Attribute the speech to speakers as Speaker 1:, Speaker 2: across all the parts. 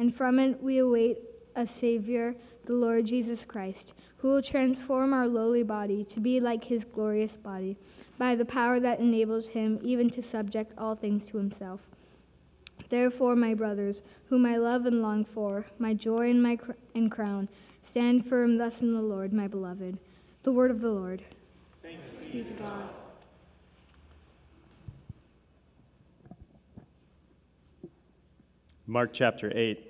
Speaker 1: and from it we await a Savior, the Lord Jesus Christ, who will transform our lowly body to be like his glorious body, by the power that enables him even to subject all things to himself. Therefore, my brothers, whom I love and long for, my joy and my cr- and crown, stand firm thus in the Lord, my beloved. The word of the Lord.
Speaker 2: Thanks be to God.
Speaker 3: Mark chapter 8.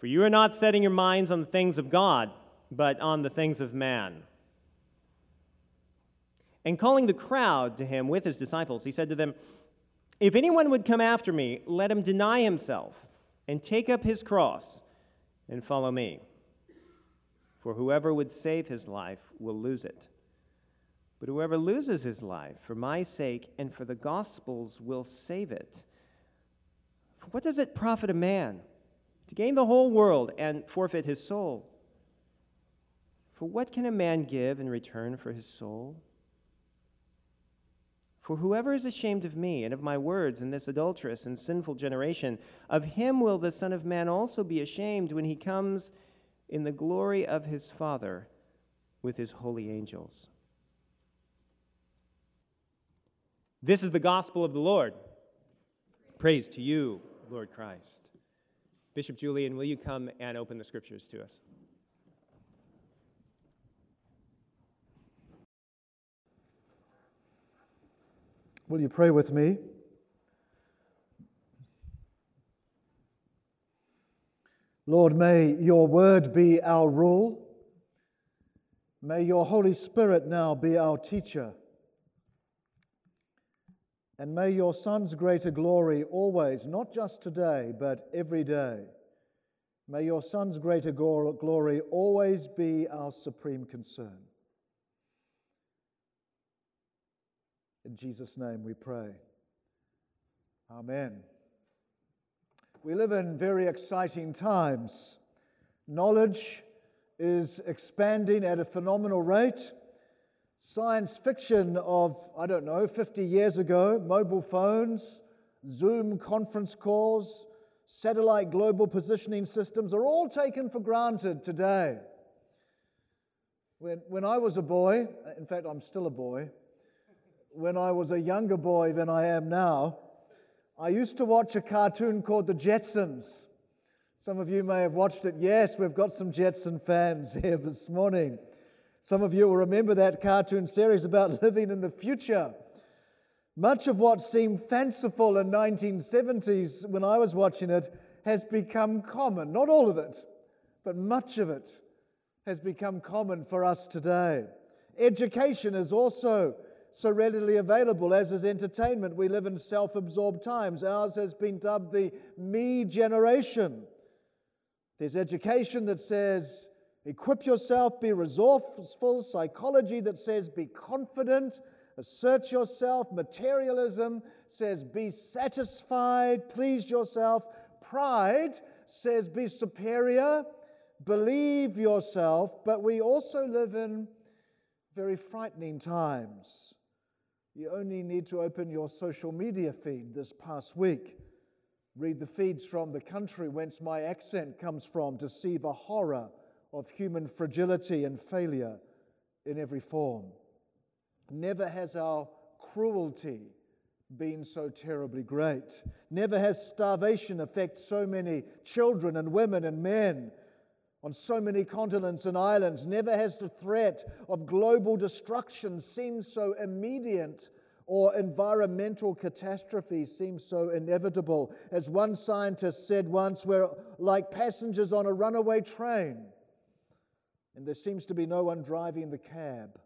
Speaker 3: for you are not setting your minds on the things of God, but on the things of man. And calling the crowd to him with his disciples, he said to them, If anyone would come after me, let him deny himself and take up his cross and follow me. For whoever would save his life will lose it. But whoever loses his life for my sake and for the gospel's will save it. For what does it profit a man to gain the whole world and forfeit his soul? For what can a man give in return for his soul? For whoever is ashamed of me and of my words in this adulterous and sinful generation, of him will the Son of Man also be ashamed when he comes in the glory of his Father with his holy angels. This is the gospel of the Lord. Praise to you, Lord Christ. Bishop Julian, will you come and open the scriptures to us?
Speaker 4: Will you pray with me? Lord, may your word be our rule. May your Holy Spirit now be our teacher. And may your Son's greater glory always, not just today, but every day, may your Son's greater glory always be our supreme concern. In Jesus' name we pray. Amen. We live in very exciting times. Knowledge is expanding at a phenomenal rate. Science fiction of, I don't know, 50 years ago, mobile phones, Zoom conference calls, satellite global positioning systems are all taken for granted today. When, when I was a boy, in fact, I'm still a boy, when I was a younger boy than I am now, I used to watch a cartoon called The Jetsons. Some of you may have watched it. Yes, we've got some Jetson fans here this morning. Some of you will remember that cartoon series about living in the future. Much of what seemed fanciful in 1970s when I was watching it has become common. Not all of it, but much of it has become common for us today. Education is also so readily available, as is entertainment. We live in self absorbed times. Ours has been dubbed the me generation. There's education that says, equip yourself, be resourceful, psychology that says, be confident, assert yourself, materialism says, be satisfied, please yourself, pride says, be superior, believe yourself, but we also live in very frightening times. You only need to open your social media feed this past week. Read the feeds from the country whence my accent comes from to see the horror of human fragility and failure in every form. Never has our cruelty been so terribly great. Never has starvation affected so many children and women and men on so many continents and islands. Never has the threat of global destruction seemed so immediate or environmental catastrophe seemed so inevitable. As one scientist said once, we're like passengers on a runaway train, and there seems to be no one driving the cab.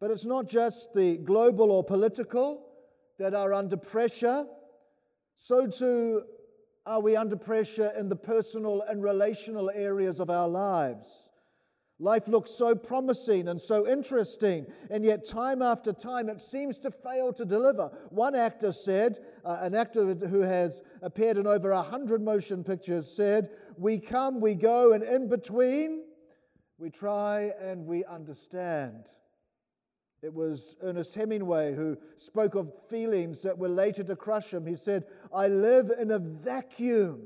Speaker 4: But it's not just the global or political that are under pressure, so too are we under pressure in the personal and relational areas of our lives. Life looks so promising and so interesting, and yet, time after time, it seems to fail to deliver. One actor said, uh, an actor who has appeared in over a hundred motion pictures said, We come, we go, and in between, we try and we understand. It was Ernest Hemingway who spoke of feelings that were later to crush him. He said, I live in a vacuum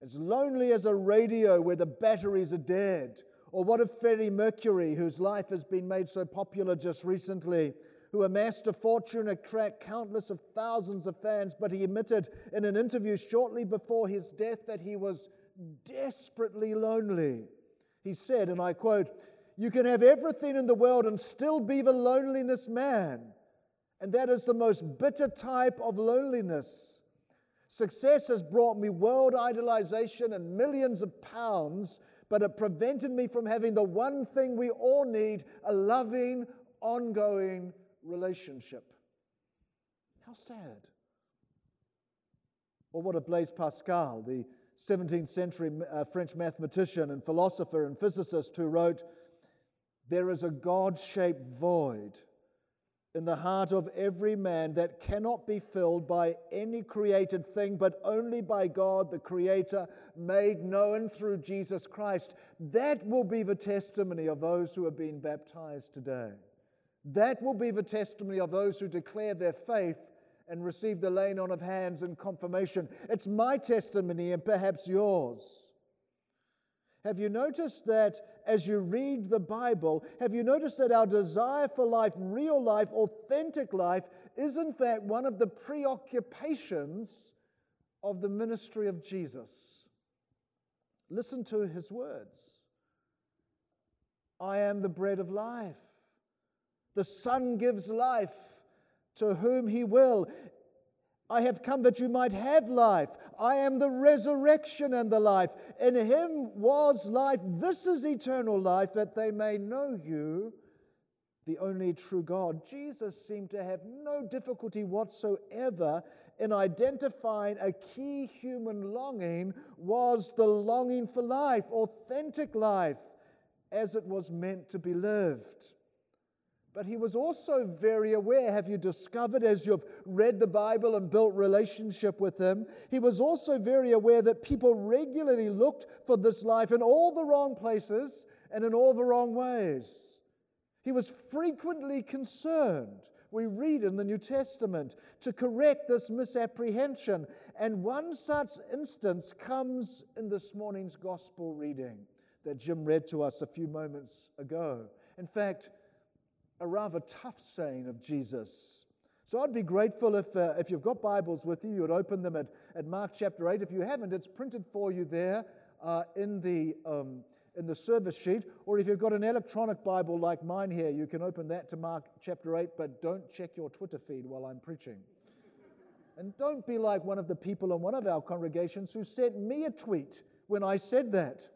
Speaker 4: as lonely as a radio where the batteries are dead. Or what of Freddie Mercury, whose life has been made so popular just recently, who amassed a fortune, attract countless of thousands of fans, but he admitted in an interview shortly before his death that he was desperately lonely. He said, and I quote, You can have everything in the world and still be the loneliness man. And that is the most bitter type of loneliness. Success has brought me world idolization and millions of pounds, but it prevented me from having the one thing we all need a loving, ongoing relationship. How sad. Or what of Blaise Pascal, the 17th century uh, French mathematician and philosopher and physicist who wrote, There is a God shaped void in the heart of every man that cannot be filled by any created thing, but only by God, the Creator, made known through Jesus Christ. That will be the testimony of those who have been baptized today. That will be the testimony of those who declare their faith and receive the laying on of hands and confirmation. It's my testimony and perhaps yours. Have you noticed that as you read the Bible, have you noticed that our desire for life, real life, authentic life, is in fact one of the preoccupations of the ministry of Jesus? Listen to his words I am the bread of life. The Son gives life to whom he will. I have come that you might have life. I am the resurrection and the life. In him was life. This is eternal life, that they may know you, the only true God. Jesus seemed to have no difficulty whatsoever in identifying a key human longing was the longing for life, authentic life, as it was meant to be lived. But he was also very aware, have you discovered as you've read the Bible and built relationship with him? He was also very aware that people regularly looked for this life in all the wrong places and in all the wrong ways. He was frequently concerned, we read in the New Testament, to correct this misapprehension. And one such instance comes in this morning's gospel reading that Jim read to us a few moments ago. In fact, a rather tough saying of Jesus. So I'd be grateful if, uh, if you've got Bibles with you, you would open them at, at Mark chapter 8. If you haven't, it's printed for you there uh, in, the, um, in the service sheet. Or if you've got an electronic Bible like mine here, you can open that to Mark chapter 8, but don't check your Twitter feed while I'm preaching. and don't be like one of the people in one of our congregations who sent me a tweet when I said that.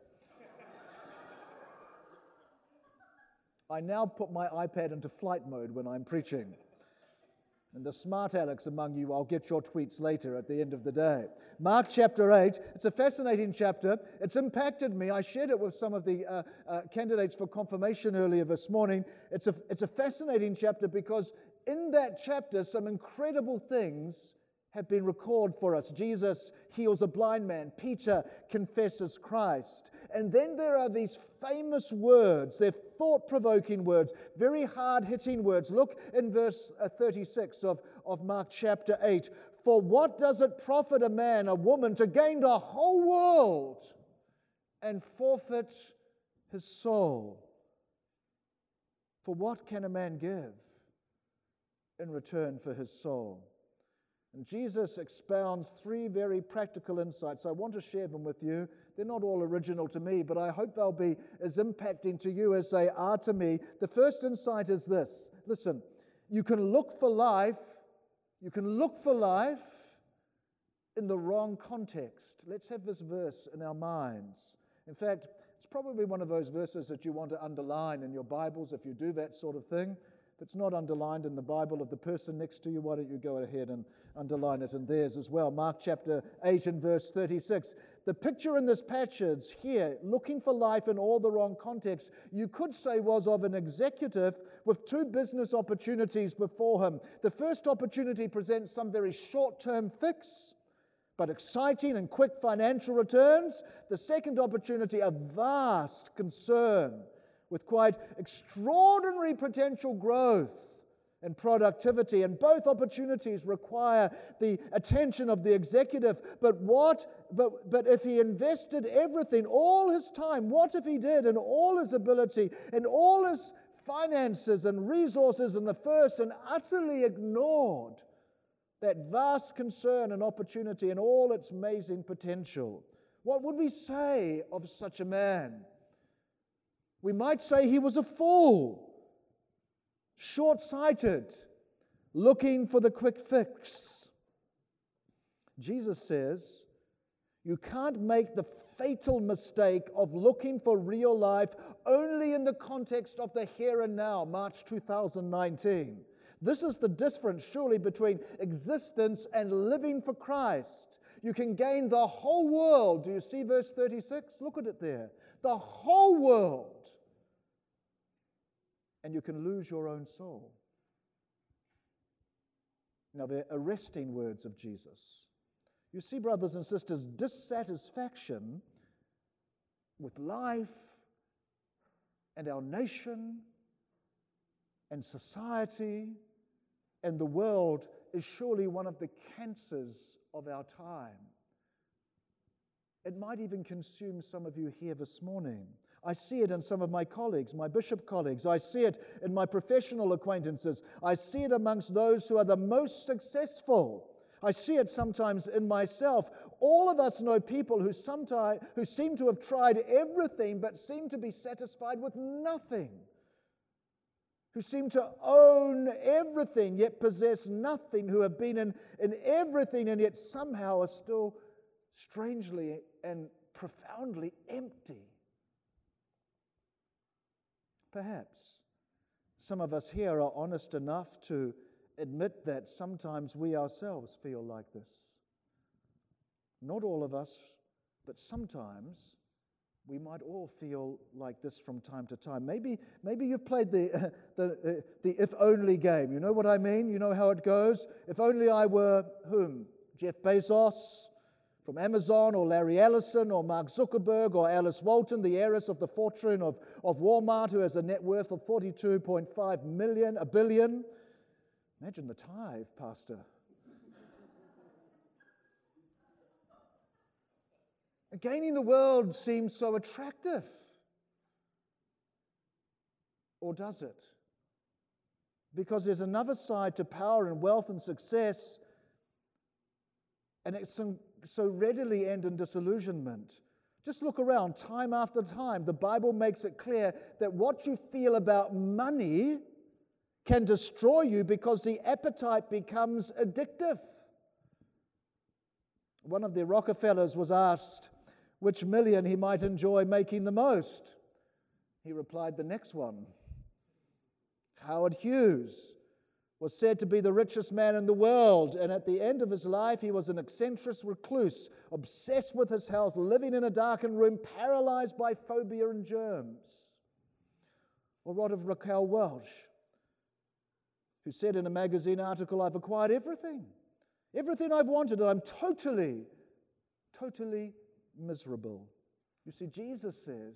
Speaker 4: I now put my iPad into flight mode when I'm preaching. And the smart Alex among you, I'll get your tweets later at the end of the day. Mark chapter 8, it's a fascinating chapter. It's impacted me. I shared it with some of the uh, uh, candidates for confirmation earlier this morning. It's a, it's a fascinating chapter because in that chapter, some incredible things have been recorded for us. Jesus heals a blind man, Peter confesses Christ. And then there are these famous words, they're thought provoking words, very hard hitting words. Look in verse uh, 36 of, of Mark chapter 8. For what does it profit a man, a woman, to gain the whole world and forfeit his soul? For what can a man give in return for his soul. And Jesus expounds three very practical insights. I want to share them with you. They're not all original to me, but I hope they'll be as impacting to you as they are to me. The first insight is this listen, you can look for life, you can look for life in the wrong context. Let's have this verse in our minds. In fact, it's probably one of those verses that you want to underline in your Bibles if you do that sort of thing. It's not underlined in the Bible of the person next to you, why don't you go ahead and underline it in theirs as well? Mark chapter 8 and verse 36. The picture in this passage here, looking for life in all the wrong context, you could say was of an executive with two business opportunities before him. The first opportunity presents some very short term fix but exciting and quick financial returns. The second opportunity, a vast concern with quite extraordinary potential growth and productivity. And both opportunities require the attention of the executive. But what, but, but if he invested everything, all his time, what if he did, and all his ability, and all his finances and resources in the first, and utterly ignored that vast concern and opportunity and all its amazing potential? What would we say of such a man? We might say he was a fool short sighted, looking for the quick fix. Jesus says, You can't make the fatal mistake of looking for real life only in the context of the here and now, March 2019. This is the difference, surely, between existence and living for Christ. You can gain the whole world. Do you see verse 36? Look at it there. The whole world and you can lose your own soul. Now, they're arresting words of Jesus. You see, brothers and sisters, dissatisfaction with life and our nation and society and the world is surely one of the cancers of our time. It might even consume some of you here this morning. I see it in some of my colleagues, my bishop colleagues. I see it in my professional acquaintances. I see it amongst those who are the most successful. I see it sometimes in myself. All of us know people who, sometimes, who seem to have tried everything but seem to be satisfied with nothing. Who seem to own everything yet possess nothing, who have been in, in everything and yet somehow are still strangely and profoundly empty. Perhaps some of us here are honest enough to admit that sometimes we ourselves feel like this. Not all of us, but sometimes we might all feel like this from time to time. Maybe, maybe you've played the, uh, the, uh, the if only game. You know what I mean? You know how it goes? If only I were whom? Jeff Bezos? From Amazon or Larry Ellison or Mark Zuckerberg or Alice Walton, the heiress of the fortune of, of Walmart, who has a net worth of 42.5 million, a billion. Imagine the tithe, Pastor. Gaining the world seems so attractive. Or does it? Because there's another side to power and wealth and success, and it's some so readily end in disillusionment. Just look around, time after time. The Bible makes it clear that what you feel about money can destroy you because the appetite becomes addictive. One of the Rockefellers was asked which million he might enjoy making the most. He replied, The next one. Howard Hughes was said to be the richest man in the world. And at the end of his life, he was an eccentric recluse, obsessed with his health, living in a darkened room, paralyzed by phobia and germs. Or what of Raquel Welch, who said in a magazine article, I've acquired everything, everything I've wanted, and I'm totally, totally miserable. You see, Jesus says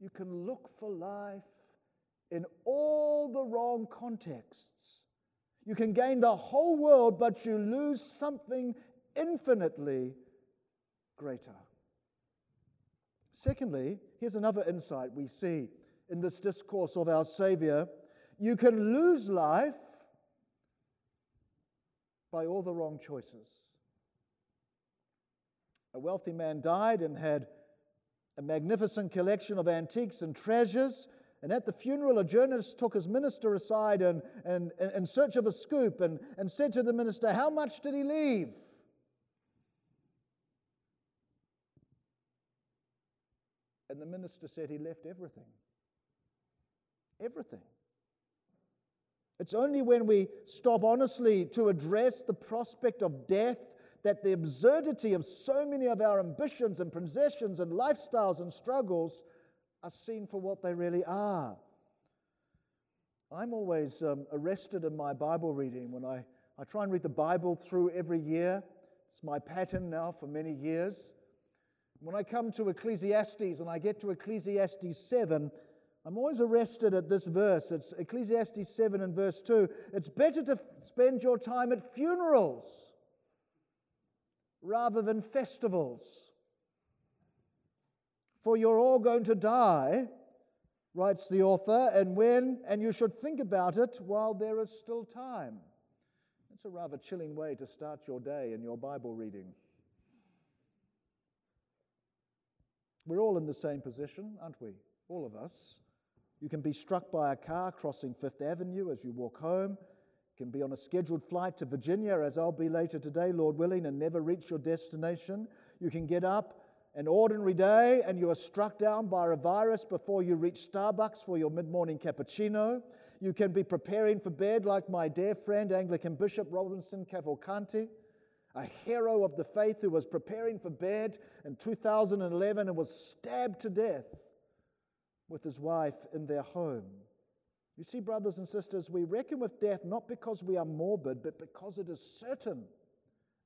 Speaker 4: you can look for life in all the wrong contexts. You can gain the whole world, but you lose something infinitely greater. Secondly, here's another insight we see in this discourse of our Savior. You can lose life by all the wrong choices. A wealthy man died and had a magnificent collection of antiques and treasures. And at the funeral, a journalist took his minister aside and, and, and in search of a scoop and, and said to the minister, How much did he leave? And the minister said he left everything. Everything. It's only when we stop honestly to address the prospect of death that the absurdity of so many of our ambitions and possessions and lifestyles and struggles are seen for what they really are. I'm always um, arrested in my Bible reading when I, I try and read the Bible through every year. It's my pattern now for many years. When I come to Ecclesiastes and I get to Ecclesiastes 7, I'm always arrested at this verse. It's Ecclesiastes 7 and verse 2. It's better to f- spend your time at funerals rather than festivals. For you're all going to die, writes the author, and when, and you should think about it while there is still time. It's a rather chilling way to start your day in your Bible reading. We're all in the same position, aren't we? All of us. You can be struck by a car crossing Fifth Avenue as you walk home You can be on a scheduled flight to Virginia, as I'll be later today, Lord willing, and never reach your destination. You can get up an ordinary day and you are struck down by a virus before you reach Starbucks for your mid morning cappuccino. You can be preparing for bed like my dear friend, Anglican Bishop Robinson Cavalcanti, a hero of the faith who was preparing for bed in 2011 and was stabbed to death with his wife in their home. You see, brothers and sisters, we reckon with death not because we are morbid, but because it is certain.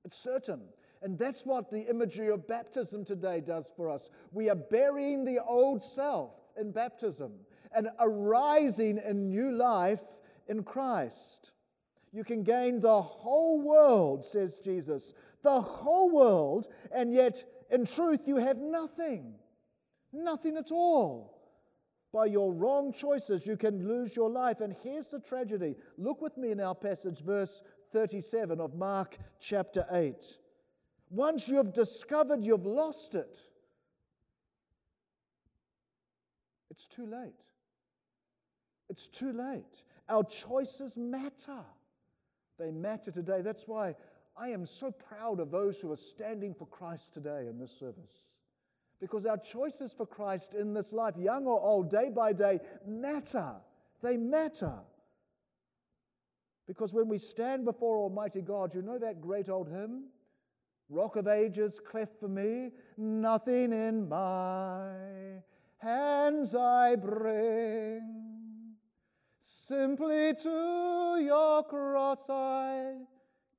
Speaker 4: It's certain. And that's what the imagery of baptism today does for us. We are burying the old self in baptism and arising in new life in Christ. You can gain the whole world, says Jesus, the whole world, and yet in truth you have nothing. Nothing at all by your wrong choices, you can lose your life. And here's the tragedy. Look with me in our passage, verse 37 of Mark chapter 8. Once you have discovered you've lost it, it's too late. It's too late. Our choices matter. They matter today. That's why I am so proud of those who are standing for Christ today in this service. Because our choices for Christ in this life, young or old, day by day, matter. They matter. Because when we stand before Almighty God, you know that great old hymn? Rock of ages, cleft for me, nothing in my hands I bring. Simply to your cross I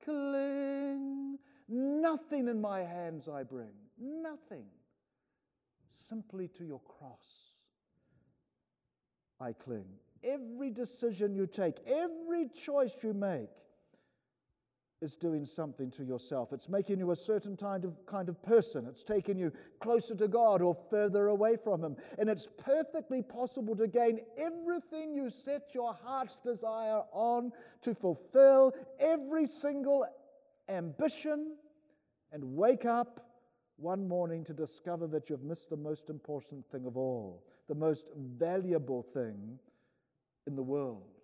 Speaker 4: cling. Nothing in my hands I bring. Nothing simply to your cross. I cling. Every decision you take, every choice you make, is doing something to yourself. It's making you a certain kind of, kind of person. It's taking you closer to God or further away from Him. And it's perfectly possible to gain everything you set your heart's desire on, to fulfill every single ambition, and wake up one morning to discover that you've missed the most important thing of all, the most valuable thing in the world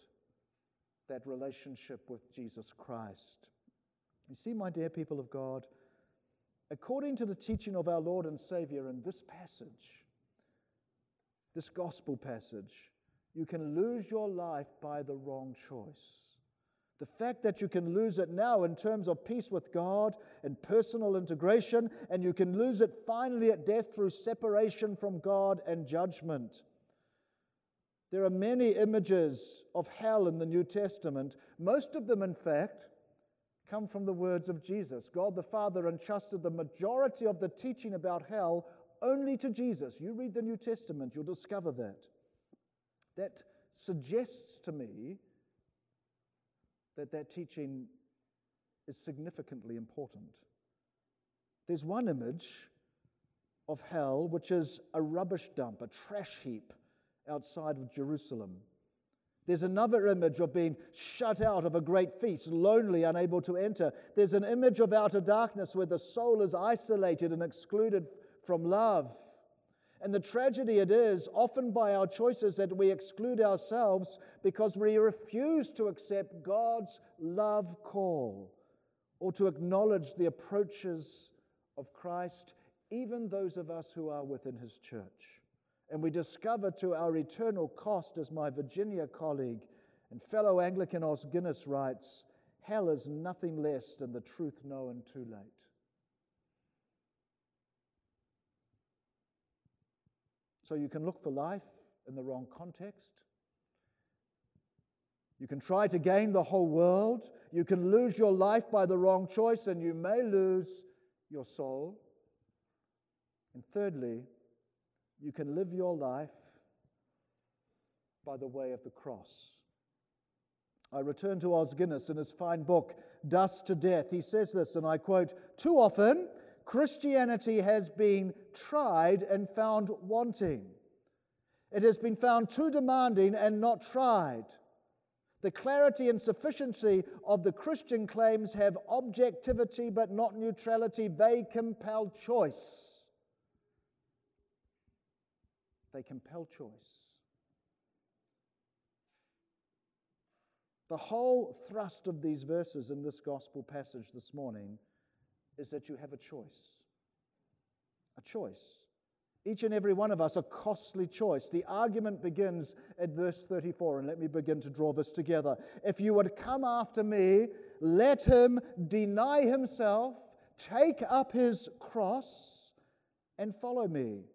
Speaker 4: that relationship with Jesus Christ. You see, my dear people of God, according to the teaching of our Lord and Savior in this passage, this gospel passage, you can lose your life by the wrong choice. The fact that you can lose it now in terms of peace with God and personal integration, and you can lose it finally at death through separation from God and judgment. There are many images of hell in the New Testament. Most of them, in fact, come from the words of Jesus. God the Father entrusted the majority of the teaching about hell only to Jesus. You read the New Testament, you'll discover that. That suggests to me that that teaching is significantly important. There's one image of hell, which is a rubbish dump, a trash heap outside of Jerusalem. There's another image of being shut out of a great feast, lonely, unable to enter. There's an image of outer darkness where the soul is isolated and excluded from love. And the tragedy it is, often by our choices, that we exclude ourselves because we refuse to accept God's love call or to acknowledge the approaches of Christ, even those of us who are within His church. And we discover to our eternal cost, as my Virginia colleague and fellow Anglican Os Guinness writes, hell is nothing less than the truth known too late. So you can look for life in the wrong context. You can try to gain the whole world. You can lose your life by the wrong choice, and you may lose your soul. And thirdly, you can live your life by the way of the cross. I return to Os Guinness in his fine book, Dust to Death. He says this, and I quote Too often, Christianity has been tried and found wanting. It has been found too demanding and not tried. The clarity and sufficiency of the Christian claims have objectivity but not neutrality. They compel choice. They compel choice. The whole thrust of these verses in this gospel passage this morning is that you have a choice. A choice. Each and every one of us, a costly choice. The argument begins at verse 34, and let me begin to draw this together. If you would come after me, let him deny himself, take up his cross, and follow me.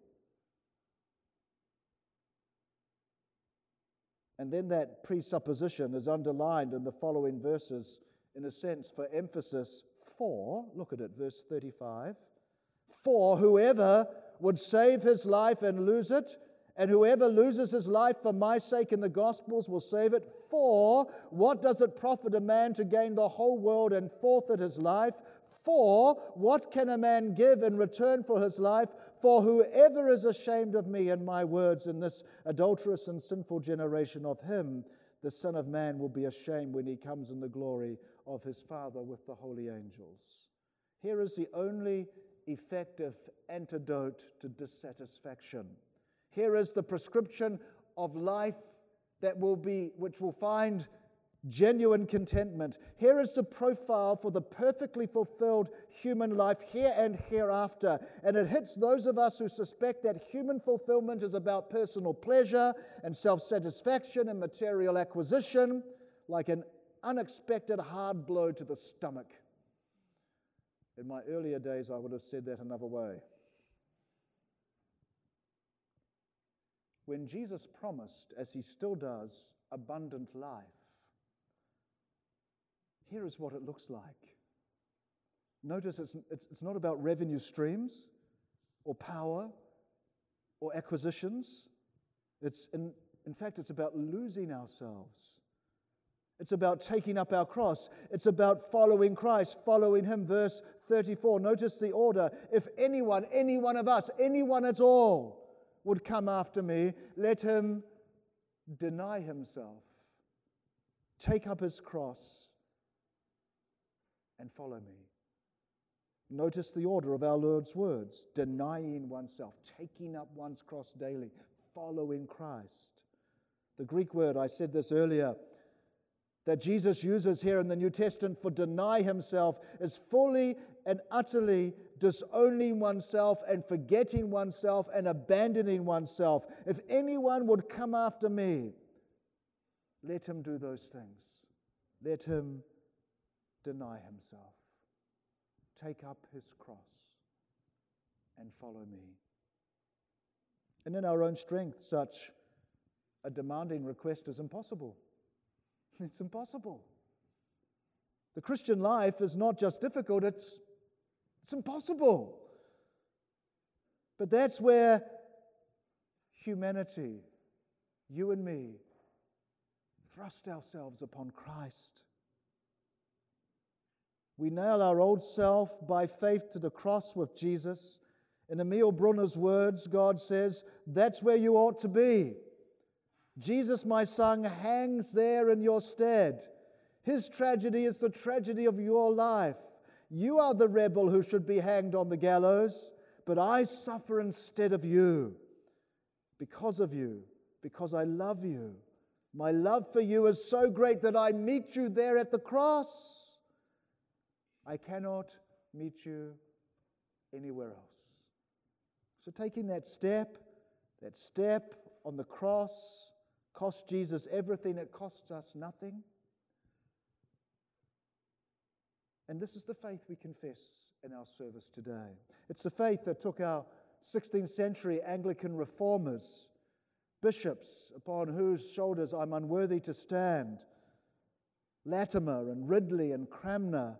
Speaker 4: And then that presupposition is underlined in the following verses, in a sense, for emphasis. For, look at it, verse 35. For whoever would save his life and lose it, and whoever loses his life for my sake in the Gospels will save it. For what does it profit a man to gain the whole world and forfeit his life? For what can a man give in return for his life? For whoever is ashamed of me and my words in this adulterous and sinful generation of him, the Son of Man will be ashamed when he comes in the glory of his Father with the holy angels. Here is the only effective antidote to dissatisfaction. Here is the prescription of life that will be, which will find genuine contentment. Here is the profile for the perfectly fulfilled human life here and hereafter. And it hits those of us who suspect that human fulfillment is about personal pleasure and self satisfaction and material acquisition like an unexpected hard blow to the stomach. In my earlier days, I would have said that another way. When Jesus promised, as he still does, abundant life, here is what it looks like. Notice it's, it's, it's not about revenue streams or power or acquisitions. It's in, in fact, it's about losing ourselves. It's about taking up our cross. It's about following Christ, following Him. Verse 34. Notice the order. If anyone, any one of us, anyone at all would come after me, let him deny himself, take up his cross, and follow me. Notice the order of our Lord's words denying oneself, taking up one's cross daily, following Christ. The Greek word, I said this earlier, that Jesus uses here in the New Testament for deny himself is fully and utterly disowning oneself and forgetting oneself and abandoning oneself. If anyone would come after me, let him do those things. Let him deny himself, take up his cross, and follow me. And in our own strength, such a demanding request is impossible. It's impossible. The Christian life is not just difficult, it's, it's impossible. But that's where humanity, you and me, thrust ourselves upon Christ we nail our old self by faith to the cross with Jesus. In Emil Brunner's words, God says, that's where you ought to be. Jesus, my son, hangs there in your stead. His tragedy is the tragedy of your life. You are the rebel who should be hanged on the gallows, but I suffer instead of you because of you, because I love you. My love for you is so great that I meet you there at the cross. I cannot meet you anywhere else. So, taking that step, that step on the cross, cost Jesus everything, it costs us nothing. And this is the faith we confess in our service today. It's the faith that took our 16th century Anglican reformers, bishops upon whose shoulders I'm unworthy to stand, Latimer and Ridley and Cranmer,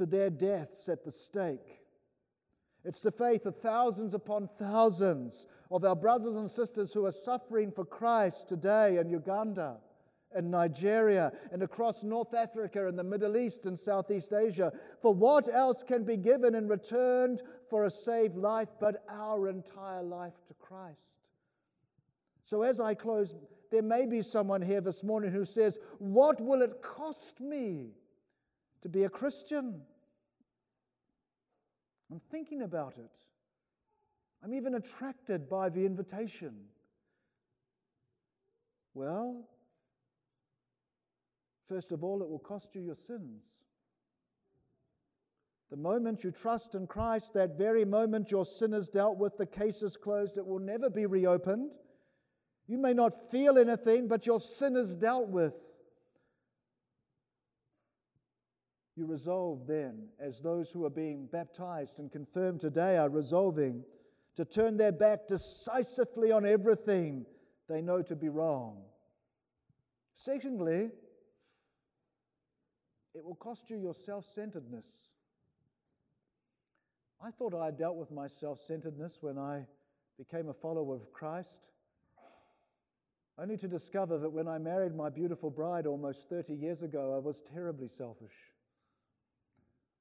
Speaker 4: to their deaths at the stake. It's the faith of thousands upon thousands of our brothers and sisters who are suffering for Christ today in Uganda and Nigeria and across North Africa and the Middle East and Southeast Asia. For what else can be given in return for a saved life but our entire life to Christ? So, as I close, there may be someone here this morning who says, What will it cost me to be a Christian? I'm thinking about it. I'm even attracted by the invitation. Well, first of all, it will cost you your sins. The moment you trust in Christ, that very moment your sin is dealt with, the case is closed, it will never be reopened. You may not feel anything, but your sin is dealt with. You resolve then, as those who are being baptized and confirmed today are resolving, to turn their back decisively on everything they know to be wrong. Secondly, it will cost you your self centeredness. I thought I had dealt with my self centeredness when I became a follower of Christ, only to discover that when I married my beautiful bride almost 30 years ago, I was terribly selfish.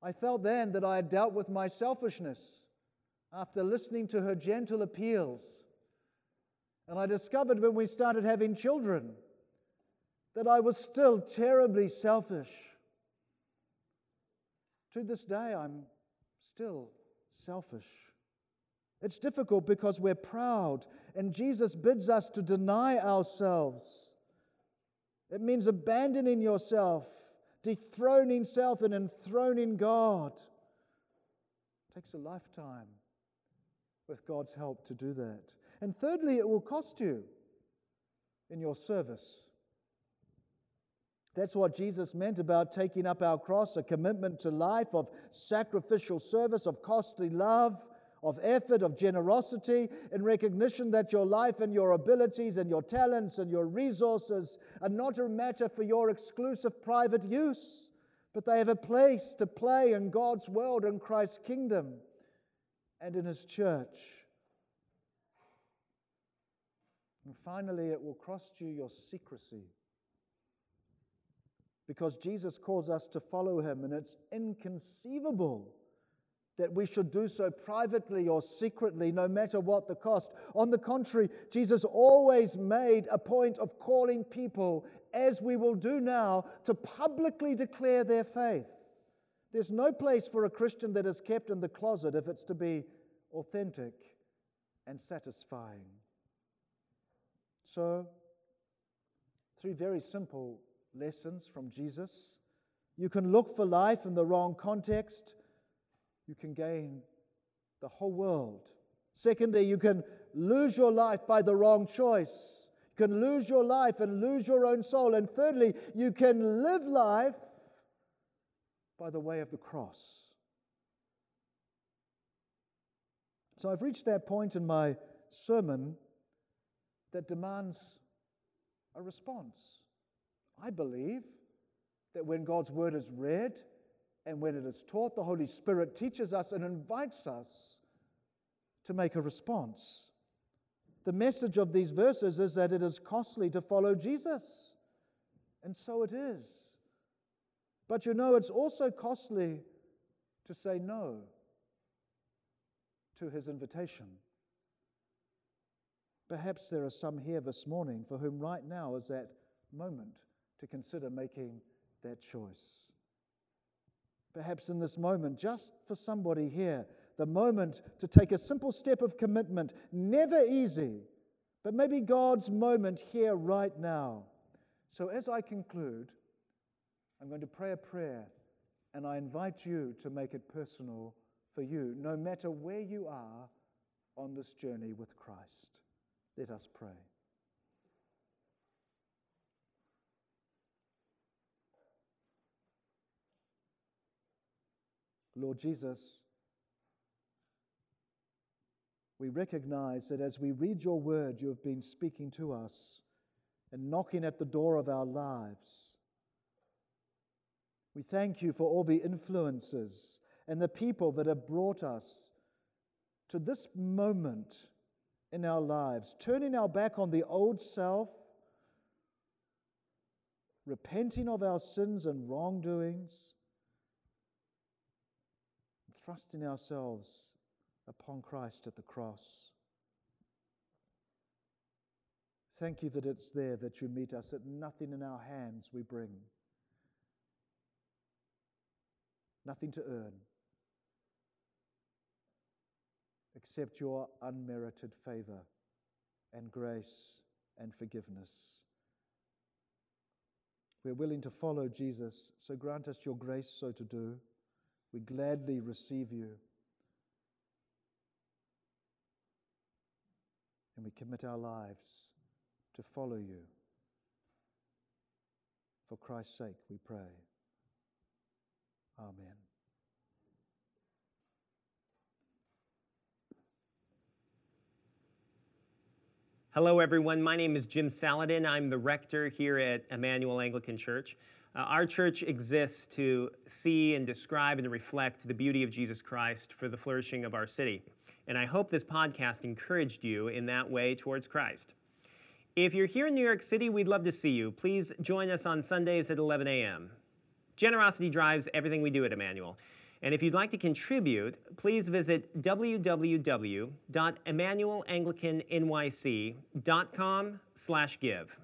Speaker 4: I felt then that I had dealt with my selfishness after listening to her gentle appeals. And I discovered when we started having children that I was still terribly selfish. To this day, I'm still selfish. It's difficult because we're proud, and Jesus bids us to deny ourselves. It means abandoning yourself dethroning self and enthroning God. It takes a lifetime with God's help to do that. And thirdly, it will cost you in your service. That's what Jesus meant about taking up our cross, a commitment to life of sacrificial service, of costly love, of effort, of generosity, in recognition that your life and your abilities and your talents and your resources are not a matter for your exclusive private use, but they have a place to play in God's world and Christ's kingdom and in His church. And finally, it will cost you your secrecy. Because Jesus calls us to follow Him, and it's inconceivable that we should do so privately or secretly, no matter what the cost. On the contrary, Jesus always made a point of calling people, as we will do now, to publicly declare their faith. There's no place for a Christian that is kept in the closet if it's to be authentic and satisfying. So, three very simple lessons from Jesus. You can look for life in the wrong context you can gain the whole world. Secondly, you can lose your life by the wrong choice. You can lose your life and lose your own soul. And thirdly, you can live life by the way of the cross. So I've reached that point in my sermon that demands a response. I believe that when God's word is read, and when it is taught, the Holy Spirit teaches us and invites us to make a response. The message of these verses is that it is costly to follow Jesus. And so it is. But you know, it's also costly to say no to his invitation. Perhaps there are some here this morning for whom right now is that moment to consider making that choice. Perhaps in this moment, just for somebody here, the moment to take a simple step of commitment, never easy, but maybe God's moment here right now. So as I conclude, I'm going to pray a prayer and I invite you to make it personal for you, no matter where you are on this journey with Christ. Let us pray. Lord Jesus, we recognize that as we read your word, you have been speaking to us and knocking at the door of our lives. We thank you for all the influences and the people that have brought us to this moment in our lives, turning our back on the old self, repenting of our sins and wrongdoings, thrusting ourselves upon Christ at the cross. Thank you that it's there that you meet us, that nothing in our hands we bring, nothing to earn, except your unmerited favor and grace and forgiveness. We're willing to follow Jesus, so grant us your grace so to do. We gladly receive you. And we commit our lives to follow you. For Christ's sake, we pray. Amen.
Speaker 3: Hello, everyone. My name is Jim Salladin. I'm the rector here at Emmanuel Anglican Church. Uh, our church exists to see and describe and reflect the beauty of Jesus Christ for the flourishing of our city. And I hope this podcast encouraged you in that way towards Christ. If you're here in New York City, we'd love to see you. Please join us on Sundays at 11 a.m. Generosity drives everything we do at Emmanuel. And if you'd like to contribute, please visit www.emmanuelanglicannyc.com slash give.